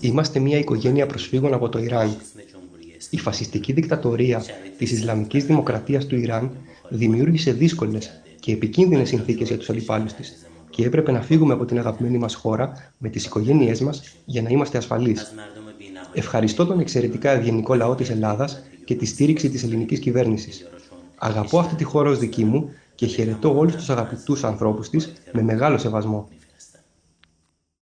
Είμαστε μια οικογένεια προσφύγων από το Ιράν. Η φασιστική δικτατορία της Ισλαμικής Δημοκρατίας του Ιράν δημιούργησε δύσκολες και επικίνδυνες συνθήκες για τους αντιπάλους της, και έπρεπε να φύγουμε από την αγαπημένη μας χώρα με τις οικογένειε μας για να είμαστε ασφαλείς. Ευχαριστώ τον εξαιρετικά ευγενικό λαό της Ελλάδας και τη στήριξη της ελληνικής κυβέρνησης. Αγαπώ αυτή τη χώρα ως δική μου και χαιρετώ όλους τους αγαπητούς ανθρώπους της με μεγάλο σεβασμό.